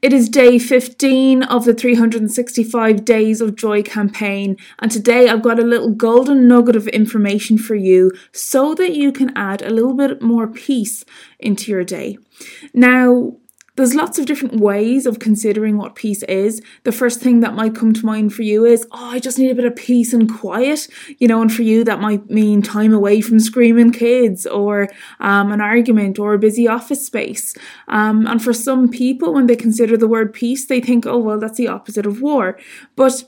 It is day 15 of the 365 Days of Joy campaign, and today I've got a little golden nugget of information for you so that you can add a little bit more peace into your day. Now, there's lots of different ways of considering what peace is. The first thing that might come to mind for you is, oh, I just need a bit of peace and quiet, you know, and for you that might mean time away from screaming kids or um, an argument or a busy office space. Um, and for some people, when they consider the word peace, they think, oh, well, that's the opposite of war. But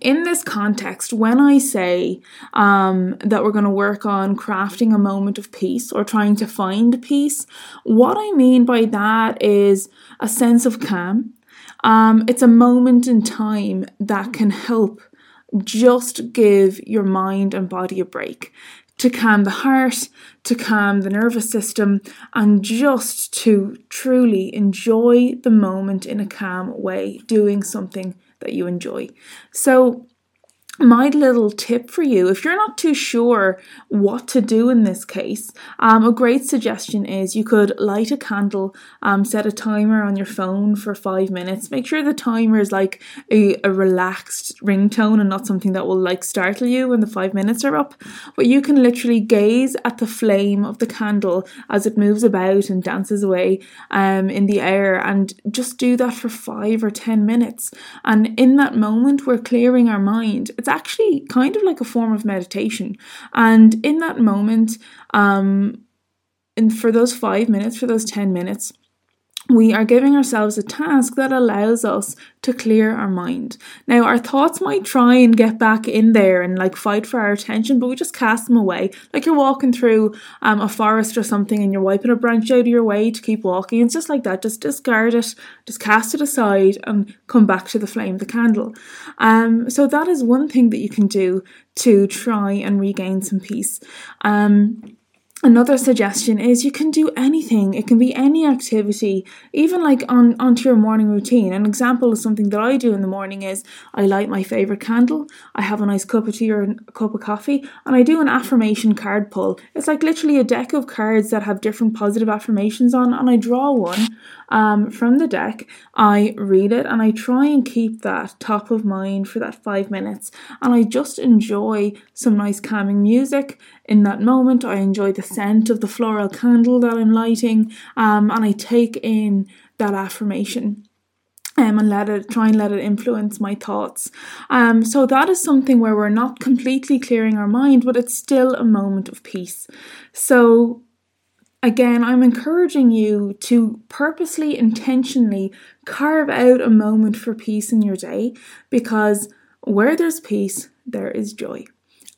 in this context, when I say um, that we're going to work on crafting a moment of peace or trying to find peace, what I mean by that is a sense of calm. Um, it's a moment in time that can help just give your mind and body a break to calm the heart, to calm the nervous system, and just to truly enjoy the moment in a calm way, doing something that you enjoy. So, my little tip for you if you're not too sure what to do in this case um, a great suggestion is you could light a candle um, set a timer on your phone for five minutes. Make sure the timer is like a, a relaxed ringtone and not something that will like startle you when the five minutes are up. But you can literally gaze at the flame of the candle as it moves about and dances away um, in the air and just do that for five or ten minutes. And in that moment we're clearing our mind it's actually kind of like a form of meditation. And in that moment, um, and for those five minutes, for those 10 minutes, we are giving ourselves a task that allows us to clear our mind. Now, our thoughts might try and get back in there and like fight for our attention, but we just cast them away. Like you're walking through um, a forest or something and you're wiping a branch out of your way to keep walking. It's just like that. Just discard it, just cast it aside and come back to the flame, of the candle. Um, so, that is one thing that you can do to try and regain some peace. Um, Another suggestion is you can do anything. It can be any activity, even like on onto your morning routine. An example of something that I do in the morning is I light my favorite candle, I have a nice cup of tea or a cup of coffee, and I do an affirmation card pull. It's like literally a deck of cards that have different positive affirmations on, and I draw one um, from the deck. I read it and I try and keep that top of mind for that five minutes, and I just enjoy some nice calming music in that moment. I enjoy the scent of the floral candle that I'm lighting, um, and I take in that affirmation. Um, and let it try and let it influence my thoughts. Um, so that is something where we're not completely clearing our mind, but it's still a moment of peace. So again, I'm encouraging you to purposely, intentionally carve out a moment for peace in your day because where there's peace, there is joy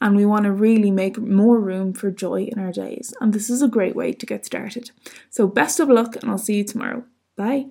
and we want to really make more room for joy in our days. And this is a great way to get started. So, best of luck, and I'll see you tomorrow. Bye.